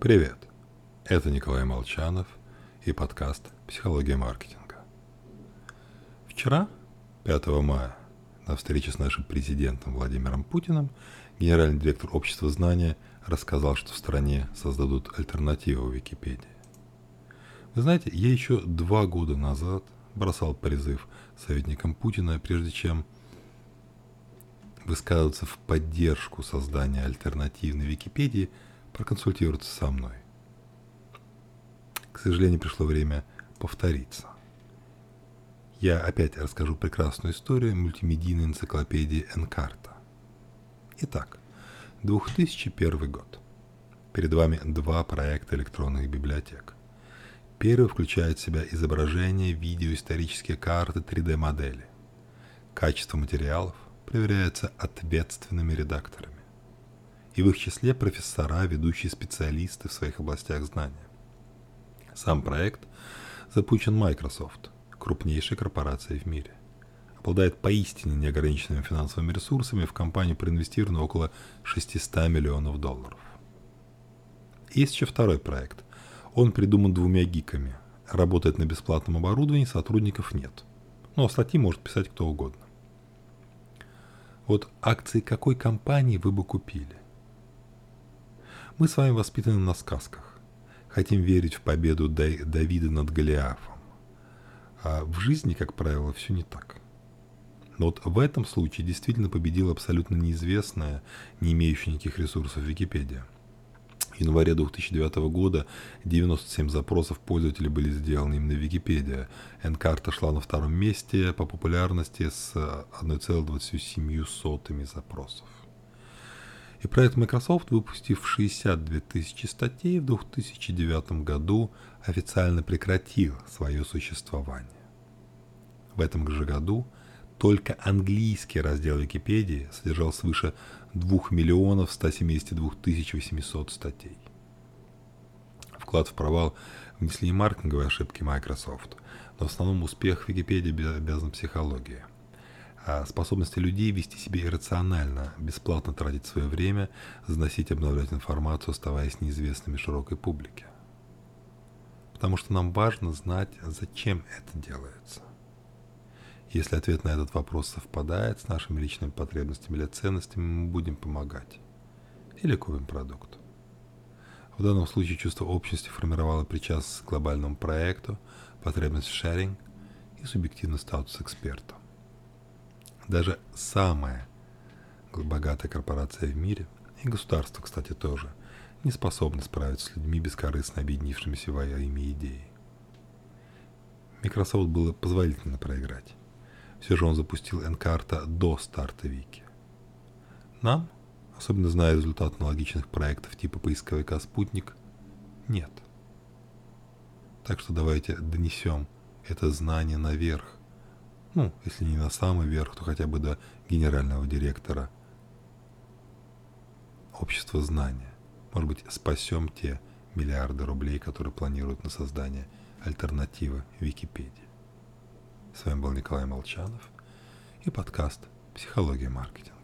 Привет! Это Николай Молчанов и подкаст «Психология маркетинга». Вчера, 5 мая, на встрече с нашим президентом Владимиром Путиным, генеральный директор общества знания рассказал, что в стране создадут альтернативу Википедии. Вы знаете, я еще два года назад бросал призыв советникам Путина, прежде чем высказываться в поддержку создания альтернативной Википедии, проконсультироваться со мной. К сожалению, пришло время повториться. Я опять расскажу прекрасную историю мультимедийной энциклопедии Энкарта. Итак, 2001 год. Перед вами два проекта электронных библиотек. Первый включает в себя изображения, видео, исторические карты, 3D-модели. Качество материалов проверяется ответственными редакторами. И в их числе профессора, ведущие специалисты в своих областях знания. Сам проект запущен Microsoft, крупнейшей корпорацией в мире. Обладает поистине неограниченными финансовыми ресурсами, в компанию проинвестировано около 600 миллионов долларов. Есть еще второй проект – он придуман двумя гиками. Работает на бесплатном оборудовании, сотрудников нет. Но статьи может писать кто угодно. Вот акции какой компании вы бы купили? Мы с вами воспитаны на сказках. Хотим верить в победу Давида над Голиафом. А в жизни, как правило, все не так. Но вот в этом случае действительно победила абсолютно неизвестная, не имеющая никаких ресурсов Википедия – январе 2009 года 97 запросов пользователей были сделаны именно в Википедия. Энкарта шла на втором месте по популярности с 1,27 запросов. И проект Microsoft, выпустив 62 тысячи статей в 2009 году, официально прекратил свое существование. В этом же году только английский раздел Википедии содержал свыше 2 миллионов 172 тысяч 800 статей. Вклад в провал внесли и маркетинговые ошибки Microsoft, но в основном успех Википедии обязан психологии. Способности людей вести себя иррационально, бесплатно тратить свое время, заносить и обновлять информацию, оставаясь неизвестными широкой публике. Потому что нам важно знать, зачем это делается. Если ответ на этот вопрос совпадает с нашими личными потребностями или ценностями, мы будем помогать. Или купим продукт. В данном случае чувство общности формировало причастность к глобальному проекту, потребность в шеринг и субъективный статус эксперта. Даже самая богатая корпорация в мире, и государство, кстати, тоже, не способны справиться с людьми, бескорыстно объединившимися во имя идеи. Microsoft было позволительно проиграть. Все же он запустил Энкарта до старта Вики. Нам, особенно зная результат аналогичных проектов типа поисковика «Спутник», нет. Так что давайте донесем это знание наверх. Ну, если не на самый верх, то хотя бы до генерального директора общества знания. Может быть, спасем те миллиарды рублей, которые планируют на создание альтернативы Википедии. С вами был Николай Молчанов и подкаст «Психология маркетинга».